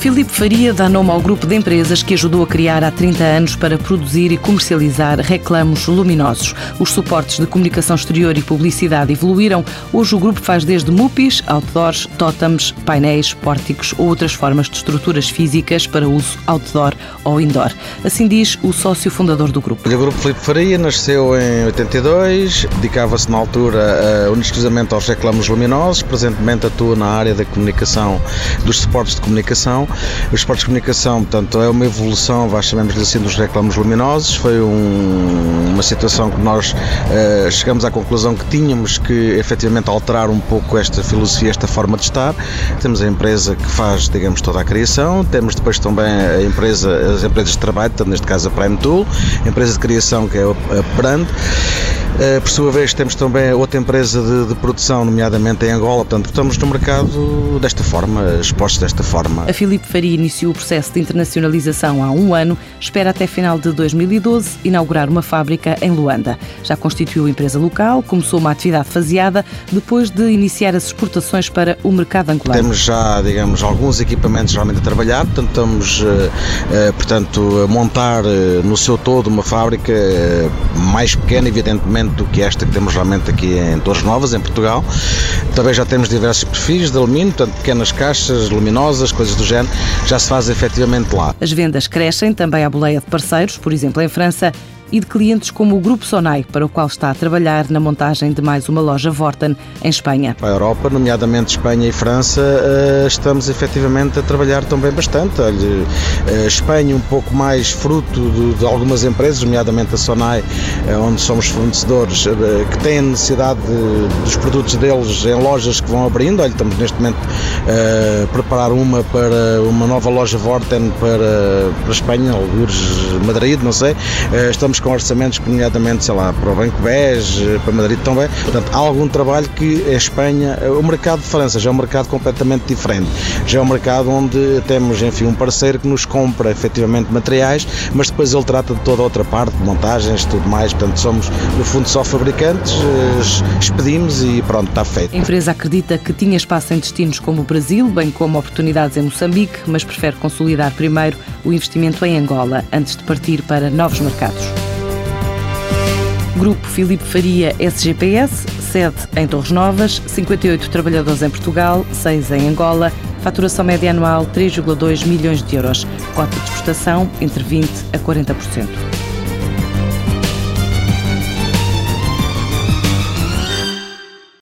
Filipe Faria dá nome ao grupo de empresas que ajudou a criar há 30 anos para produzir e comercializar reclamos luminosos. Os suportes de comunicação exterior e publicidade evoluíram. Hoje o grupo faz desde MUPIs, outdoors, tótems, painéis, pórticos ou outras formas de estruturas físicas para uso outdoor ou indoor. Assim diz o sócio fundador do grupo. O grupo Filipe Faria nasceu em 82, dedicava-se na altura uh, aos reclamos luminosos, presentemente atua na área da comunicação, dos suportes de comunicação os esportes de comunicação, portanto, é uma evolução, vá chamemos-lhe assim, dos reclamos luminosos. Foi um, uma situação que nós uh, chegamos à conclusão que tínhamos que efetivamente alterar um pouco esta filosofia, esta forma de estar. Temos a empresa que faz, digamos, toda a criação, temos depois também a empresa, as empresas de trabalho, portanto, neste caso a Prime Tool, a empresa de criação que é a Brand. Eh, por sua vez, temos também outra empresa de, de, produção, nomeadamente em Angola. Portanto, estamos no mercado desta forma, expostos desta forma. A Filipe Faria iniciou o processo de internacionalização há um ano. Espera até final de 2012 inaugurar uma fábrica em Luanda. Já constituiu empresa local, começou uma atividade faseada depois de iniciar as exportações para o mercado angolano. Temos já, digamos, alguns equipamentos realmente a trabalhar. Portanto, estamos, eh, eh, portanto, a montar no seu todo uma fábrica mais pequena, evidentemente do que esta que temos realmente aqui em Torres Novas, em Portugal. Também já temos diversos perfis de alumínio, portanto, pequenas caixas luminosas, coisas do género, já se faz efetivamente lá. As vendas crescem também à boleia de parceiros, por exemplo, em França, e de clientes como o Grupo Sonai, para o qual está a trabalhar na montagem de mais uma loja Vorten em Espanha. Para a Europa, nomeadamente Espanha e França, eh, estamos efetivamente a trabalhar também bastante. Eh, Espanha um pouco mais fruto de algumas empresas, nomeadamente a Sonai, eh, onde somos fornecedores, que têm necessidade dos produtos deles em lojas que vão abrindo. Olha, estamos neste momento a preparar uma para uma nova loja Vorten para, para Espanha, alguns Madrid, não sei. Estamos com orçamentos, nomeadamente, sei lá, para o Banco BES, para Madrid também. Portanto, há algum trabalho que a Espanha, o mercado de França já é um mercado completamente diferente. Já é um mercado onde temos, enfim, um parceiro que nos compra efetivamente materiais, mas depois ele trata de toda a outra parte, de montagens, tudo mais. Portanto, somos, no fundo, só fabricantes, expedimos e pronto, está feito. A empresa acredita que tinha espaço em destinos como o Brasil, bem como oportunidades em Moçambique, mas prefere consolidar primeiro o investimento em Angola antes de partir para novos mercados. Grupo Filipe Faria SGPS, sede em Torres Novas, 58 trabalhadores em Portugal, 6 em Angola, faturação média anual 3,2 milhões de euros, cota de exportação entre 20% a 40%.